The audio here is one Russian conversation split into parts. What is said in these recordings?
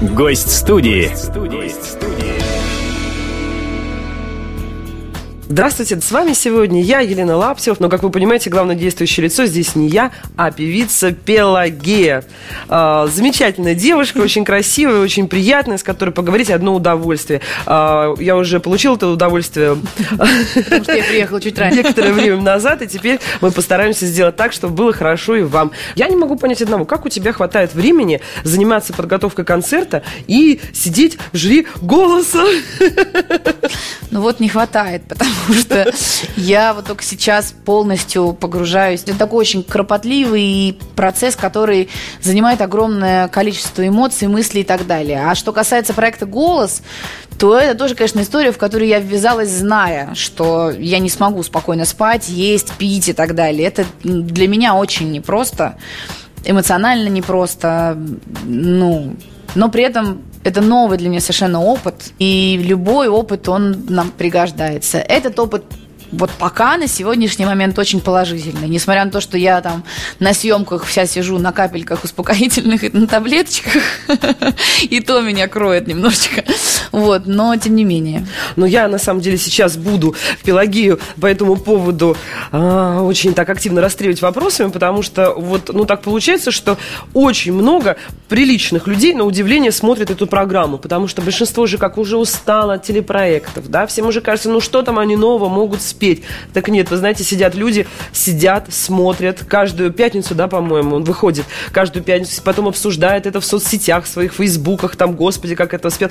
Гость студии. Здравствуйте, с вами сегодня я, Елена Лаптев, но, как вы понимаете, главное действующее лицо здесь не я, а певица Пелагея. А, замечательная девушка, очень красивая, очень приятная, с которой поговорить одно удовольствие. А, я уже получила это удовольствие Потому что я приехала чуть раньше. некоторое время назад, и теперь мы постараемся сделать так, чтобы было хорошо и вам. Я не могу понять одного, как у тебя хватает времени заниматься подготовкой концерта и сидеть в жюри голоса? Ну вот не хватает, потому что я вот только сейчас полностью погружаюсь. Это такой очень кропотливый процесс, который занимает огромное количество эмоций, мыслей и так далее. А что касается проекта «Голос», то это тоже, конечно, история, в которую я ввязалась, зная, что я не смогу спокойно спать, есть, пить и так далее. Это для меня очень непросто, эмоционально непросто, ну, но при этом это новый для меня совершенно опыт, и любой опыт, он нам пригождается. Этот опыт вот пока на сегодняшний момент очень положительный. Несмотря на то, что я там на съемках вся сижу на капельках успокоительных и на таблеточках, и то меня кроет немножечко. Вот, но тем не менее. Но я, на самом деле, сейчас буду Пелагею по этому поводу а, очень так активно расстреливать вопросами, потому что вот, ну, так получается, что очень много приличных людей, на удивление, смотрят эту программу, потому что большинство же как уже устало от телепроектов, да, всем уже кажется, ну, что там они нового могут спеть. Так нет, вы знаете, сидят люди, сидят, смотрят каждую пятницу, да, по-моему, он выходит каждую пятницу, потом обсуждает это в соцсетях своих, в фейсбуках, там, господи, как это спел.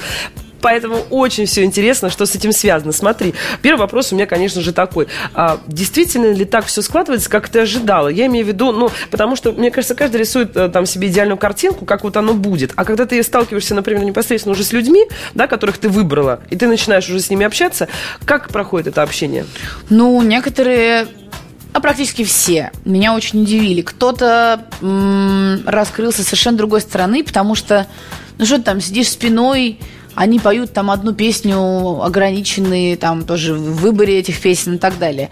Поэтому очень все интересно, что с этим связано. Смотри, первый вопрос у меня, конечно же, такой. А, действительно ли так все складывается, как ты ожидала? Я имею в виду, ну, потому что, мне кажется, каждый рисует э, там себе идеальную картинку, как вот оно будет. А когда ты сталкиваешься, например, непосредственно уже с людьми, да, которых ты выбрала, и ты начинаешь уже с ними общаться, как проходит это общение? Ну, некоторые а практически все меня очень удивили. Кто-то м, раскрылся совершенно другой стороны, потому что, ну что ты там, сидишь спиной, они поют там одну песню, ограниченные там тоже в выборе этих песен и так далее.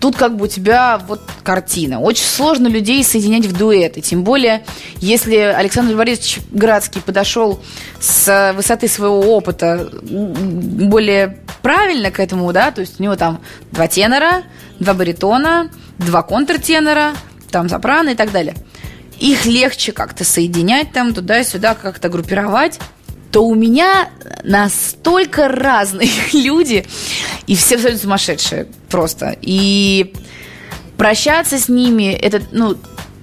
Тут как бы у тебя вот картина. Очень сложно людей соединять в дуэты. Тем более, если Александр Борисович Градский подошел с высоты своего опыта более правильно к этому, да, то есть у него там два тенора, два баритона, два контртенора, там сопрано и так далее. Их легче как-то соединять там туда-сюда, как-то группировать то у меня настолько разные люди, и все абсолютно сумасшедшие просто. И прощаться с ними, это, ну,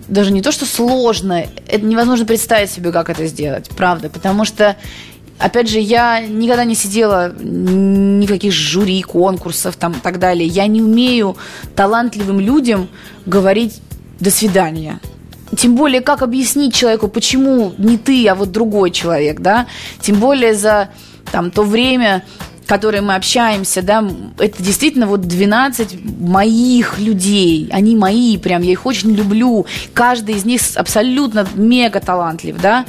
даже не то, что сложно, это невозможно представить себе, как это сделать, правда, потому что Опять же, я никогда не сидела никаких жюри, конкурсов там и так далее. Я не умею талантливым людям говорить «до свидания». Тем более, как объяснить человеку, почему не ты, а вот другой человек, да? Тем более за там, то время, которое мы общаемся, да, это действительно вот 12 моих людей, они мои прям, я их очень люблю, каждый из них абсолютно мега талантлив, да,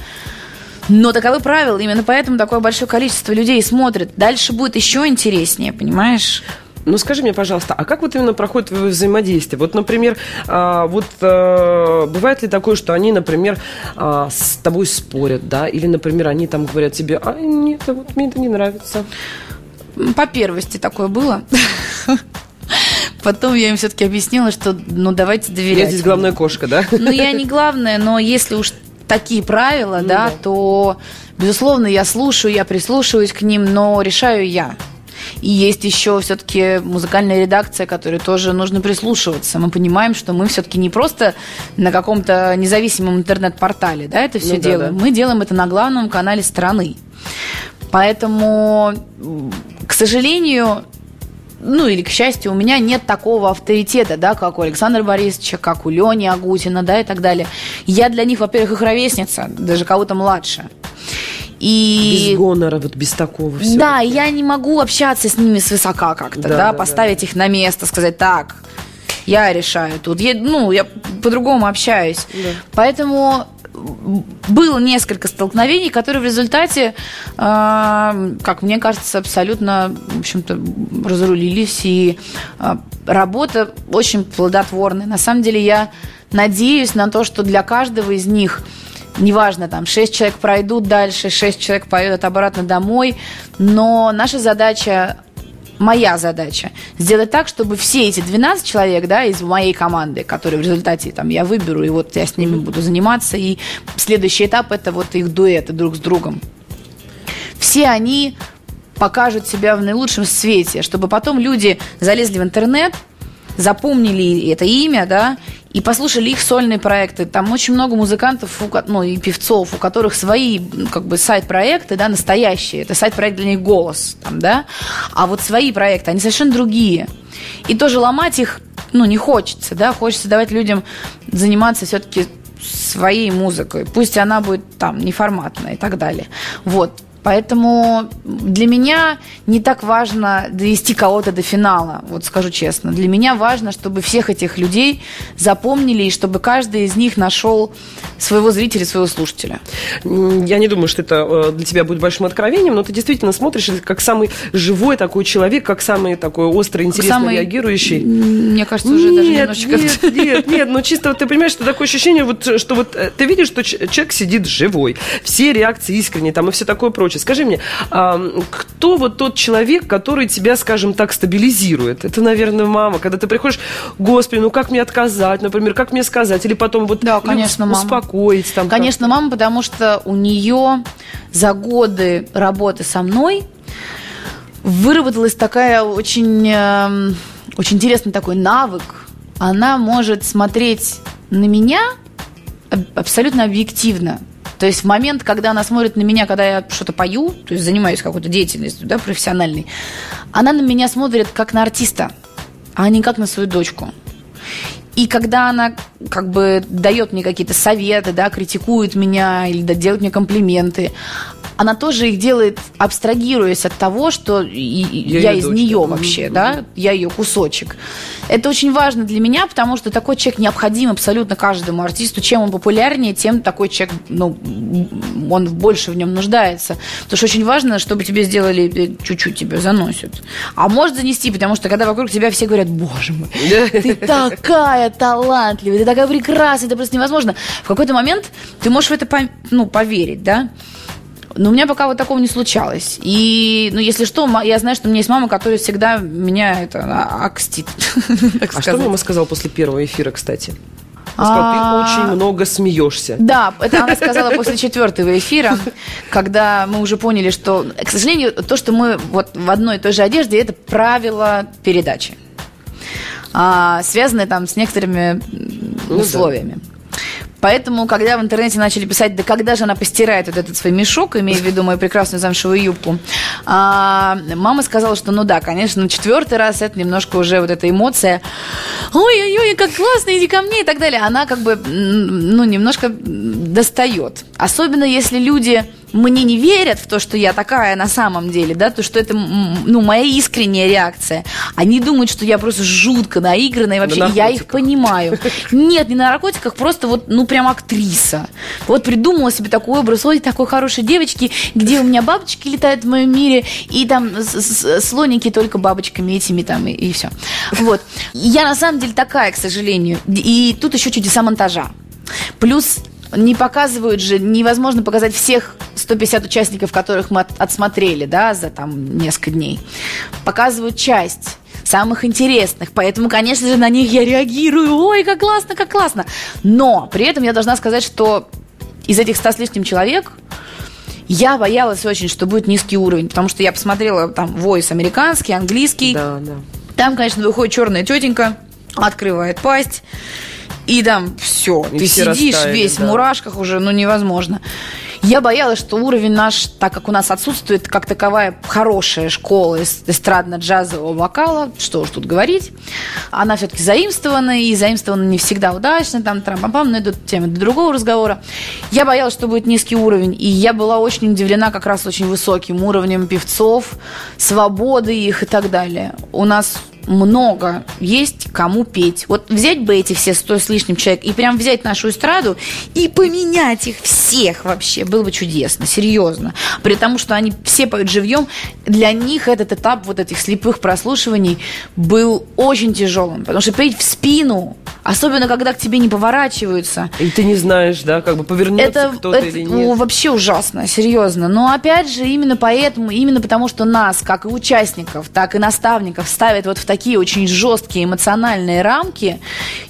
но таковы правила, именно поэтому такое большое количество людей смотрит. Дальше будет еще интереснее, понимаешь? Ну, скажи мне, пожалуйста, а как вот именно проходит твое взаимодействие? Вот, например, а, вот а, бывает ли такое, что они, например, а, с тобой спорят, да? Или, например, они там говорят тебе, а нет, вот мне это не нравится. По первости такое было. Потом я им все-таки объяснила, что ну давайте доверять. Я здесь главная кошка, да? Ну, я не главная, но если уж такие правила, Ну да, да. то, безусловно, я слушаю, я прислушиваюсь к ним, но решаю я. И есть еще все-таки музыкальная редакция, которой тоже нужно прислушиваться. Мы понимаем, что мы все-таки не просто на каком-то независимом интернет-портале, да, это все Ну да, делаем. да. Мы делаем это на главном канале страны. Поэтому, к сожалению, ну или к счастью, у меня нет такого авторитета, да, как у Александра Борисовича, как у Лени Агутина, да, и так далее. Я для них, во-первых, их ровесница, даже кого-то младше. И... Без гонора, вот без такого всего. Да, я не могу общаться с ними свысока как-то, Да, да, да, поставить их на место, сказать так, я решаю тут. Я, ну, я по-другому общаюсь. Да. Поэтому было несколько столкновений, которые в результате, э, как мне кажется, абсолютно, в общем-то, разрулились. И э, работа очень плодотворная. На самом деле я надеюсь на то, что для каждого из них неважно, там, 6 человек пройдут дальше, 6 человек поедут обратно домой, но наша задача моя задача сделать так, чтобы все эти 12 человек, да, из моей команды, которые в результате там я выберу, и вот я с ними буду заниматься, и следующий этап это вот их дуэты друг с другом. Все они покажут себя в наилучшем свете, чтобы потом люди залезли в интернет, запомнили это имя, да, и послушали их сольные проекты. Там очень много музыкантов, ну и певцов, у которых свои как бы сайт-проекты, да, настоящие. Это сайт-проект для них «Голос», там, да. А вот свои проекты, они совершенно другие. И тоже ломать их, ну, не хочется, да, хочется давать людям заниматься все-таки своей музыкой. Пусть она будет там неформатная и так далее. Вот. Поэтому для меня не так важно довести кого-то до финала, вот скажу честно. Для меня важно, чтобы всех этих людей запомнили, и чтобы каждый из них нашел своего зрителя, своего слушателя. Я не думаю, что это э, для тебя будет большим откровением, но ты действительно смотришь как самый живой такой человек, как самый такой острый, интересно самый, реагирующий. Мне кажется, уже нет, даже немножечко... Нет, нет, нет, но чисто ты понимаешь, что такое ощущение, вот, что вот э, ты видишь, что человек сидит живой, все реакции искренние, там и все такое прочее прочее. Скажи мне, кто вот тот человек, который тебя, скажем так, стабилизирует? Это, наверное, мама. Когда ты приходишь, господи, ну как мне отказать, например, как мне сказать? Или потом вот да, конечно, ну, успокоить? Там, конечно, мама, потому что у нее за годы работы со мной выработалась такая очень, эм, очень интересный такой навык. Она может смотреть на меня абсолютно объективно. То есть в момент, когда она смотрит на меня, когда я что-то пою, то есть занимаюсь какой-то деятельностью, да, профессиональной, она на меня смотрит как на артиста, а не как на свою дочку. И когда она как бы дает мне какие-то советы, да, критикует меня или да, делает мне комплименты, она тоже их делает, абстрагируясь от того, что я, я из дочка. нее вообще, mm-hmm. да, я ее кусочек. Это очень важно для меня, потому что такой человек необходим абсолютно каждому артисту. Чем он популярнее, тем такой человек, ну, он больше в нем нуждается. Потому что очень важно, чтобы тебе сделали, э, чуть-чуть тебя заносят. А может занести, потому что когда вокруг тебя все говорят, боже мой, ты такая талантливая, ты такая прекрасная, это просто невозможно. В какой-то момент ты можешь в это ну, поверить, да? Но у меня пока вот такого не случалось. И, ну, если что, я знаю, что у меня есть мама, которая всегда меня это а, акстит. А что мама сказала после первого эфира, кстати? Сказала, ты а, очень много смеешься. Да, это она сказала после четвертого эфира, когда мы уже поняли, что, к сожалению, то, что мы вот в одной и той же одежде, это правило передачи, а, связанные там с некоторыми ну условиями. Поэтому, когда в интернете начали писать, да когда же она постирает вот этот свой мешок, имея в виду мою прекрасную замшевую юбку, а, мама сказала, что ну да, конечно, четвертый раз это немножко уже вот эта эмоция, ой-ой-ой, как классно, иди ко мне и так далее, она как бы, ну, немножко достает. Особенно если люди мне не верят в то, что я такая на самом деле, да, то, что это, ну, моя искренняя реакция. Они думают, что я просто жутко наигранная, и вообще, и я их понимаю. Нет, не на наркотиках, просто вот, ну, прям актриса. Вот придумала себе такой образ, ой, такой хорошей девочки, где у меня бабочки летают в моем мире, и там слоники только бабочками этими там, и, и все. Вот. Я на самом деле такая, к сожалению. И тут еще чудеса монтажа. Плюс не показывают же, невозможно показать всех 150 участников, которых мы отсмотрели, да, за там несколько дней. Показывают часть самых интересных. Поэтому, конечно же, на них я реагирую. Ой, как классно, как классно. Но при этом я должна сказать, что из этих ста с лишним человек я боялась очень, что будет низкий уровень, потому что я посмотрела там войс американский, английский. Да, да. Там, конечно, выходит черная тетенька, открывает пасть и там все, и ты сидишь весь да. в мурашках уже, ну невозможно. Я боялась, что уровень наш, так как у нас отсутствует как таковая хорошая школа эстрадно-джазового вокала, что уж тут говорить, она все-таки заимствована, и заимствована не всегда удачно, там трам-пам-пам, но это тема для другого разговора. Я боялась, что будет низкий уровень, и я была очень удивлена как раз очень высоким уровнем певцов, свободы их и так далее. У нас много есть кому петь. Вот взять бы эти все сто с лишним человек и прям взять нашу эстраду и поменять их всех вообще. Было бы чудесно, серьезно. При том, что они все поют живьем, для них этот этап вот этих слепых прослушиваний был очень тяжелым. Потому что петь в спину, особенно когда к тебе не поворачиваются. И ты не знаешь, да, как бы повернется это, кто-то или нет. вообще ужасно, серьезно. Но опять же, именно поэтому, именно потому, что нас, как и участников, так и наставников, ставят вот в такие очень жесткие эмоциональные рамки,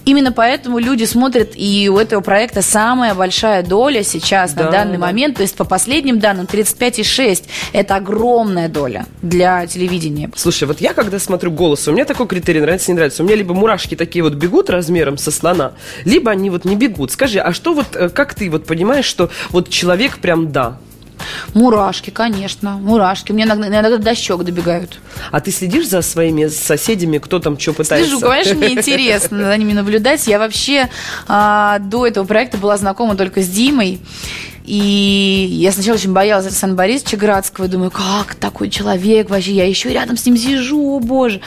именно поэтому люди смотрят, и у этого проекта самая большая доля сейчас Да, на данный да. момент, то есть по последним данным 35,6, это огромная доля для телевидения. Слушай, вот я когда смотрю голос, у меня такой критерий нравится, не нравится. У меня либо мурашки такие вот бегут размером со слона, либо они вот не бегут. Скажи, а что вот, э, как ты вот понимаешь, что вот человек прям да? Мурашки, конечно, мурашки. Мне иногда, иногда до щек добегают. А ты следишь за своими соседями, кто там что пытается? Слежу, конечно, мне интересно за ними наблюдать. Я вообще а, до этого проекта была знакома только с Димой. И я сначала очень боялась Александра Борисовича Градского. И думаю, как такой человек вообще? Я еще рядом с ним сижу, о боже.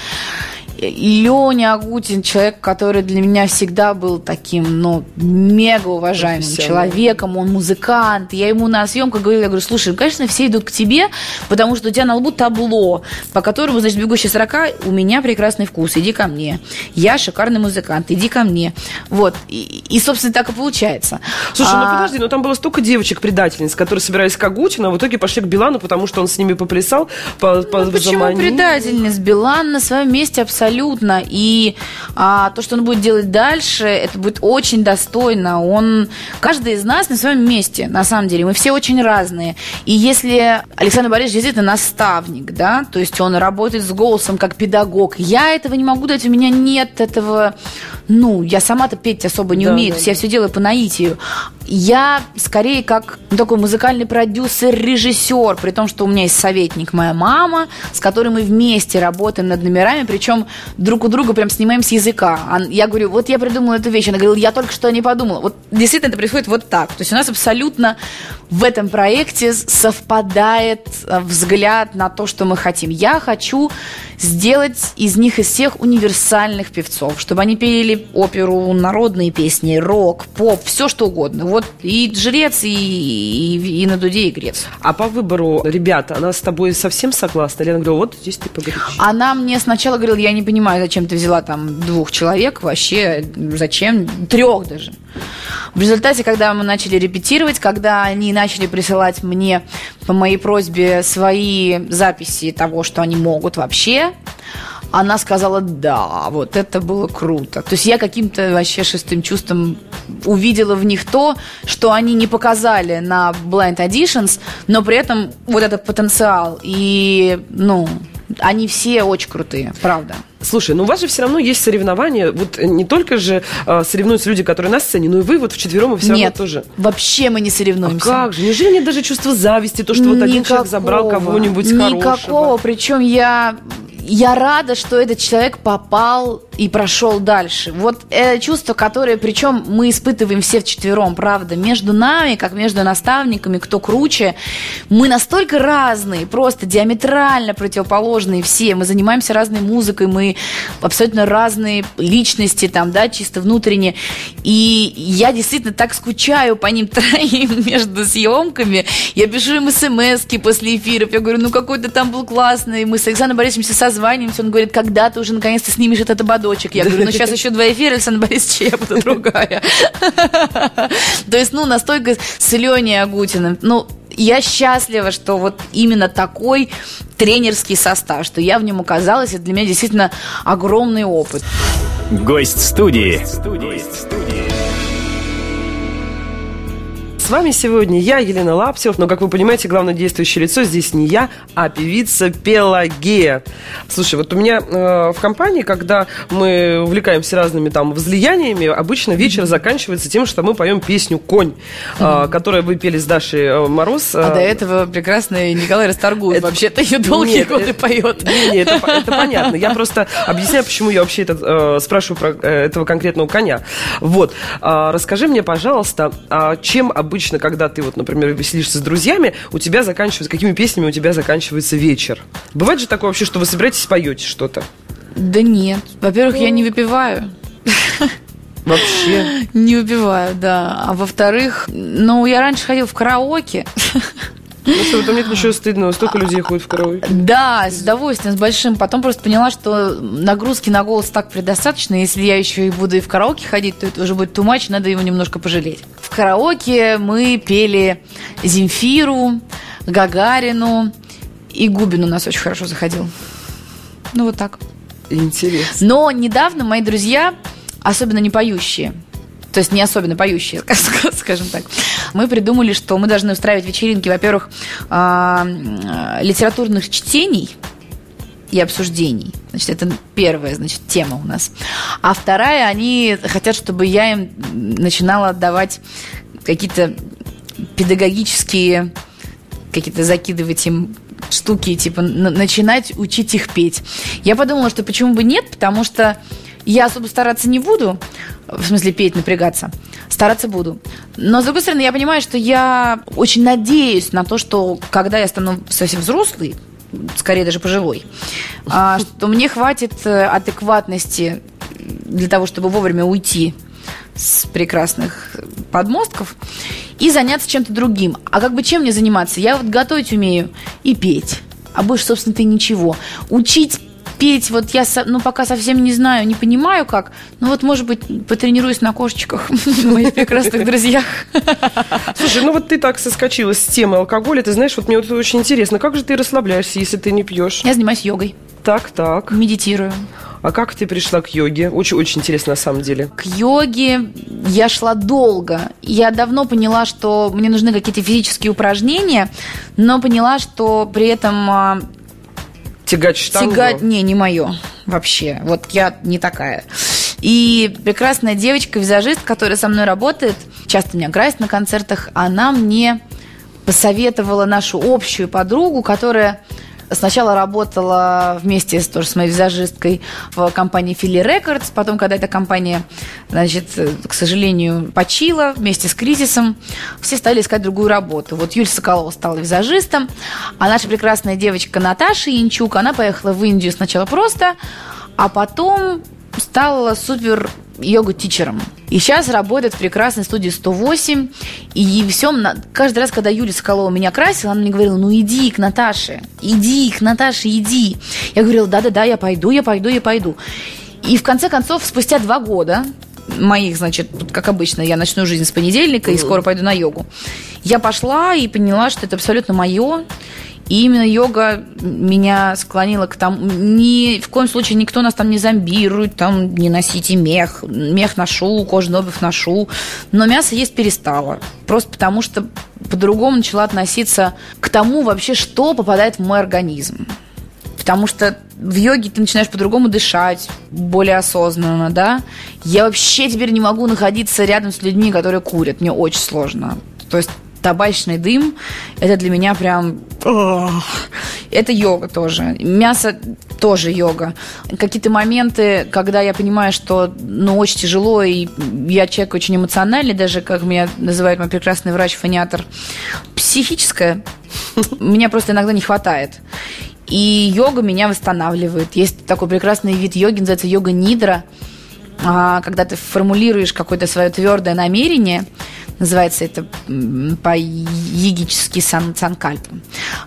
Леня Агутин, человек, который для меня всегда был таким, ну, мега уважаемым человеком, он музыкант. Я ему на съемках говорила, я говорю, слушай, ну, конечно, все идут к тебе, потому что у тебя на лбу табло, по которому, значит, бегущий сорока, у меня прекрасный вкус, иди ко мне. Я шикарный музыкант, иди ко мне. Вот. И, и, собственно, так и получается. Слушай, ну А, подожди, ну там было столько девочек-предательниц, которые собирались к Агутину, а в итоге пошли к Билану, потому что он с ними поплясал, по, по- Ну, почему предательниц? Билан на своем месте абсолютно. И а, то, что он будет делать дальше, это будет очень достойно. Он, каждый из нас на своем месте, на самом деле. Мы все очень разные. И если Александр Борисович действительно наставник, да, то есть он работает с голосом как педагог, я этого не могу дать, у меня нет этого, ну, я сама-то петь особо не Да, умею, да, то есть я все делаю по наитию. Я скорее как ну, такой музыкальный продюсер, режиссер, при том, что у меня есть советник, моя мама, с которой мы вместе работаем над номерами, причем друг у друга прям снимаем с языка. Я говорю, вот я придумала эту вещь, она говорила, я только что не подумала. Вот действительно это происходит вот так. То есть у нас абсолютно в этом проекте совпадает э, взгляд на то, что мы хотим. Я хочу сделать из них из всех универсальных певцов, чтобы они пели оперу, народные песни, рок, поп, все что угодно. Вот и жрец, и, и, и на дуде, и грец. А по выбору ребят, она с тобой совсем согласна? Лена говорила, вот здесь ты погорячишь. Она мне сначала говорила, я не понимаю, зачем ты взяла там двух человек, вообще зачем, трех даже. В результате, когда мы начали репетировать, когда они начали присылать мне по моей просьбе свои записи того, что они могут вообще, она сказала, да, вот это было круто. То есть я каким-то вообще шестым чувством увидела в них то, что они не показали на Blind Auditions, но при этом вот этот потенциал. И, ну, они все очень крутые, правда. Слушай, ну у вас же все равно есть соревнования. Вот не только же э, соревнуются люди, которые на сцене, но и вы вот вчетвером и все равно Нет, тоже. вообще мы не А соревнуемся. как же? Неужели нет даже чувства зависти, то, что вот один человек забрал Никакого. кого-нибудь Никакого. хорошего? Причем я, я рада, что этот человек попал и прошел дальше. Вот это чувство, которое, причем мы испытываем все вчетвером, правда, между нами, как между наставниками, кто круче, мы настолько разные, просто диаметрально противоположные все. Мы занимаемся разной музыкой, мы абсолютно разные личности там, да, чисто внутренне. И я действительно так скучаю по ним троим между съемками. Я пишу им смс после эфиров. Я говорю, ну какой-то там был классный. Мы с Александром Борисовичем созваниваемся. Он говорит, когда ты уже наконец-то снимешь этот ободочек? Я говорю, ну сейчас еще два эфира, Александр Борисович, я буду другая. То есть, ну, настолько с Леней Агутиным. Ну, я счастлива, что вот именно такой тренерский состав, что я в нем оказалась, это для меня действительно огромный опыт. Гость студии. С вами сегодня я, Елена Лаптев, но, как вы понимаете, главное действующее лицо здесь не я, а певица Пелагея. Слушай, вот у меня э, в компании, когда мы увлекаемся разными там возлияниями, обычно вечер заканчивается тем, что мы поем песню «Конь», э, которую вы пели с Дашей э, Мороз. А э, до этого прекрасный Николай Расторгуев Это- вообще-то ее долгие Нет, годы это- поет. Не, не, это, это понятно. Я просто объясняю, почему я вообще этот, э, спрашиваю про э, этого конкретного коня. Вот. А, расскажи мне, пожалуйста, а чем обычно, когда ты, вот, например, веселишься с друзьями, у тебя заканчивается, какими песнями у тебя заканчивается вечер? Бывает же такое вообще, что вы собираетесь и поете что-то? Да нет. Во-первых, я не выпиваю. Вообще. Не выпиваю, да. А во-вторых, ну, я раньше ходил в караоке. Ну что, в этом нет ничего стыдного, столько людей ходит в караоке. Да, с удовольствием, с большим. Потом просто поняла, что нагрузки на голос так предостаточно. Если я еще и буду и в караоке ходить, то это уже будет much, надо его немножко пожалеть. В караоке мы пели Земфиру, Гагарину и Губин у нас очень хорошо заходил. Ну, вот так. Интересно. Но недавно мои друзья, особенно не поющие, то есть не особенно поющие, скажем так, мы придумали, что мы должны устраивать вечеринки, во-первых, а, литературных чтений и обсуждений. Значит, это первая, значит, тема у нас. А вторая, они хотят, чтобы я им начинала отдавать какие-то педагогические, какие-то закидывать им штуки, типа начинать учить их петь. Я подумала, что почему бы нет, потому что я особо стараться не буду, в смысле петь, напрягаться. Стараться буду. Но, с другой стороны, я понимаю, что я очень надеюсь на то, что когда я стану совсем взрослый, скорее даже пожилой, а, что мне хватит э, адекватности для того, чтобы вовремя уйти с прекрасных подмостков и заняться чем-то другим. А как бы чем мне заниматься? Я вот готовить умею и петь. А больше, собственно, ты ничего. Учить петь, вот я, ну, пока совсем не знаю, не понимаю как, ну, вот, может быть, потренируюсь на кошечках, моих прекрасных друзьях. Слушай, ну, вот ты так соскочила с темы алкоголя, ты знаешь, вот мне вот очень интересно, как же ты расслабляешься, если ты не пьешь? Я занимаюсь йогой. Так, так. Медитирую. А как ты пришла к йоге? Очень-очень интересно на самом деле. К йоге я шла долго. Я давно поняла, что мне нужны какие-то физические упражнения, но поняла, что при этом а, Тягать штангу? Тягать, не, не мое вообще. Вот я не такая. И прекрасная девочка-визажист, которая со мной работает, часто меня красит на концертах, она мне посоветовала нашу общую подругу, которая Сначала работала вместе тоже с моей визажисткой в компании Philly Records. Потом, когда эта компания, значит, к сожалению, почила вместе с кризисом, все стали искать другую работу. Вот Юлия Соколова стала визажистом, а наша прекрасная девочка Наташа Янчук, она поехала в Индию сначала просто, а потом стала супер йога-тичером. И сейчас работает в прекрасной студии 108. И все, каждый раз, когда Юлия Соколова меня красила, она мне говорила, ну иди к Наташе, иди к Наташе, иди. Я говорила, да-да-да, я пойду, я пойду, я пойду. И в конце концов, спустя два года моих, значит, как обычно, я начну жизнь с понедельника и скоро пойду на йогу. Я пошла и поняла, что это абсолютно мое. И именно йога меня склонила к тому... Ни в коем случае никто нас там не зомбирует, там не носите мех. Мех ношу, кожаную обувь ношу. Но мясо есть перестала. Просто потому что по-другому начала относиться к тому вообще, что попадает в мой организм. Потому что в йоге ты начинаешь по-другому дышать, более осознанно, да. Я вообще теперь не могу находиться рядом с людьми, которые курят. Мне очень сложно. То есть табачный дым, это для меня прям... Это йога тоже. Мясо тоже йога. Какие-то моменты, когда я понимаю, что ну, очень тяжело, и я человек очень эмоциональный, даже, как меня называет мой прекрасный врач-фониатор, психическое, меня просто иногда не хватает. И йога меня восстанавливает. Есть такой прекрасный вид йоги, называется йога нидра, а, когда ты формулируешь какое-то свое твердое намерение, Называется это по-егически сан, санкальпа.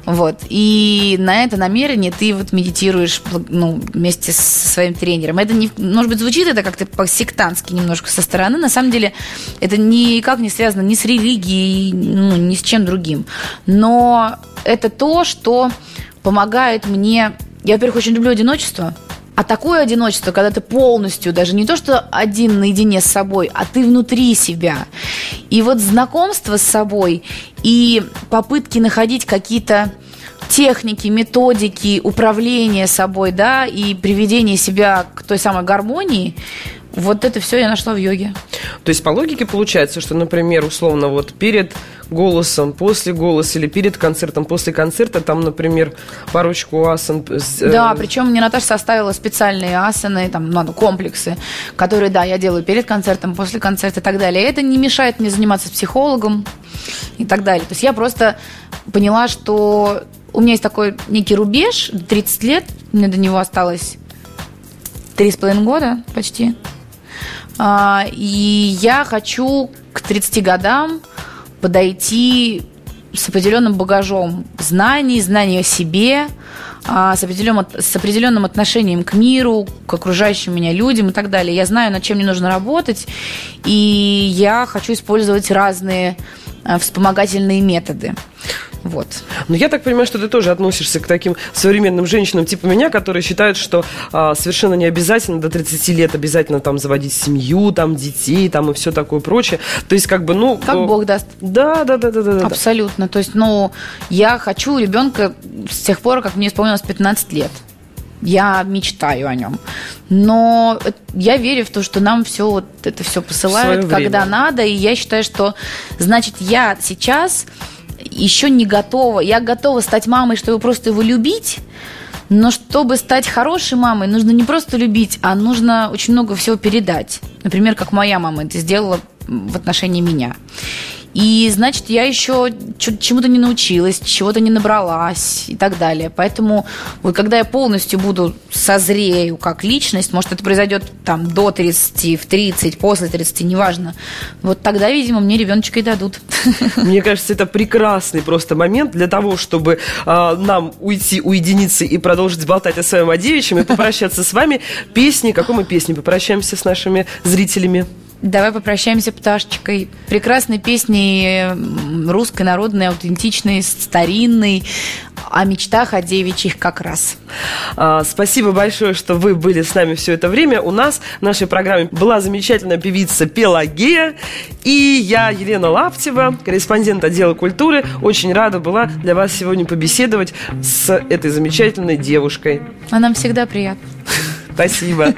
Вот. И на это намерение ты вот медитируешь ну, вместе со своим тренером. Это, не, может быть, звучит это как-то по-сектантски немножко со стороны. На самом деле это никак не связано ни с религией, ну, ни с чем другим. Но это то, что помогает мне... Я, во-первых, очень люблю одиночество. А такое одиночество, когда ты полностью, даже не то, что один наедине с собой, а ты внутри себя. И вот знакомство с собой и попытки находить какие-то техники, методики управления собой, да, и приведения себя к той самой гармонии, вот это все я нашла в йоге. То есть по логике получается, что, например, условно, вот перед голосом, после голоса или перед концертом, после концерта, там, например, парочку асан. Э, да, причем мне Наташа составила специальные асаны, там, надо комплексы, которые, да, я делаю перед концертом, после концерта и так далее. И это не мешает мне заниматься с психологом и так далее. То есть я просто поняла, что у меня есть такой некий рубеж, 30 лет, мне до него осталось три с половиной года почти. А, и я хочу к 30 годам подойти с определенным багажом знаний, знаний о себе, а, с определенным, с определенным отношением к миру, к окружающим меня людям и так далее. Я знаю, над чем мне нужно работать, и я хочу использовать разные вспомогательные методы. Вот. Но я так понимаю, что ты тоже относишься к таким современным женщинам типа меня, которые считают, что а, совершенно не обязательно до 30 лет обязательно там заводить семью, там детей, там и все такое прочее. То есть как бы, ну... Как э, Бог даст. Да, да, да, да, да. да. Абсолютно. То есть, ну, я хочу ребенка с тех пор, как мне исполнилось 15 лет. Я мечтаю о нем. Но я верю в то, что нам все вот это все посылают, когда надо. И я считаю, что значит я сейчас еще не готова. Я готова стать мамой, чтобы просто его любить. Но чтобы стать хорошей мамой, нужно не просто любить, а нужно очень много всего передать. Например, как моя мама это сделала в отношении меня. И, значит, я еще чему-то не научилась, чего-то не набралась и так далее. Поэтому вот когда я полностью буду созрею как личность, может, это произойдет там до 30, в 30, после 30, неважно. Вот тогда, видимо, мне ребеночка и дадут. Мне кажется, это прекрасный просто момент для того, чтобы э, нам уйти, уединиться и продолжить болтать о своем о и попрощаться с вами. Песни, какой мы песни попрощаемся с нашими зрителями? Давай попрощаемся пташечкой. Прекрасной песней русской, народной, аутентичной, старинной, о мечтах, о девичьих как раз. А, спасибо большое, что вы были с нами все это время. У нас в нашей программе была замечательная певица Пелагея и я, Елена Лаптева, корреспондент отдела культуры. Очень рада была для вас сегодня побеседовать с этой замечательной девушкой. А нам всегда приятно. Спасибо.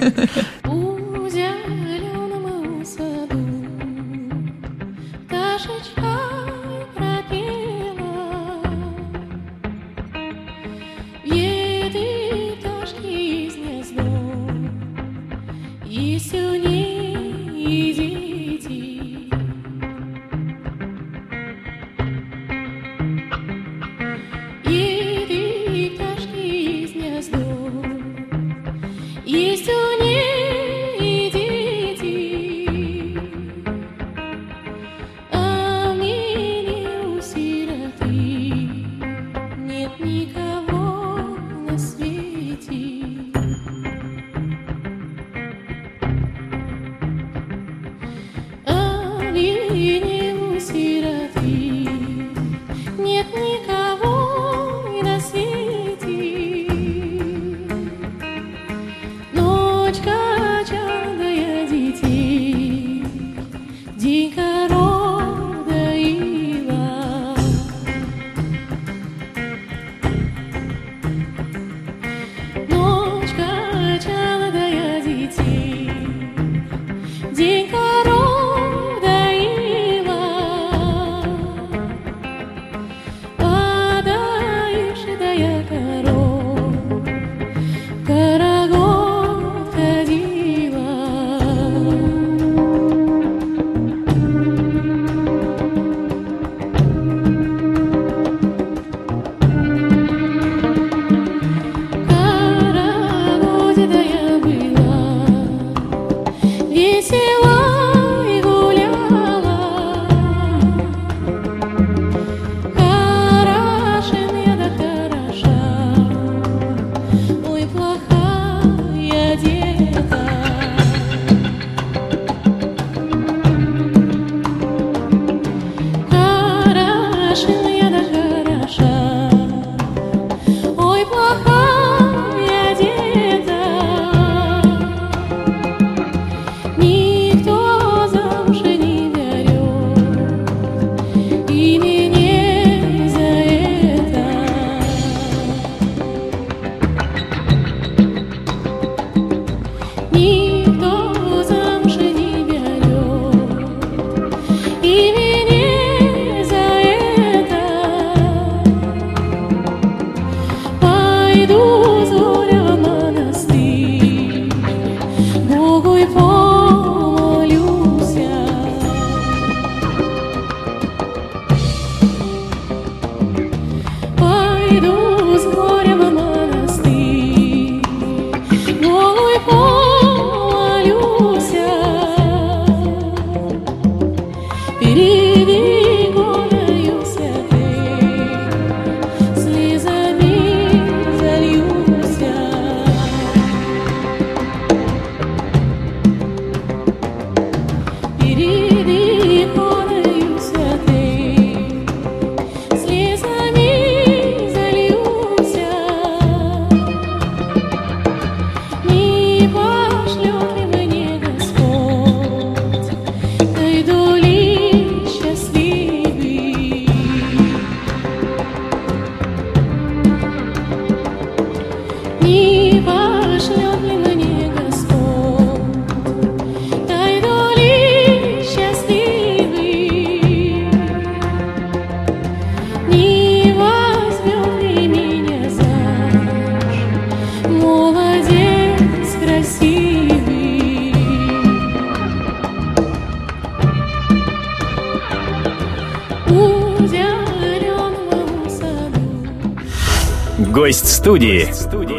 Студии.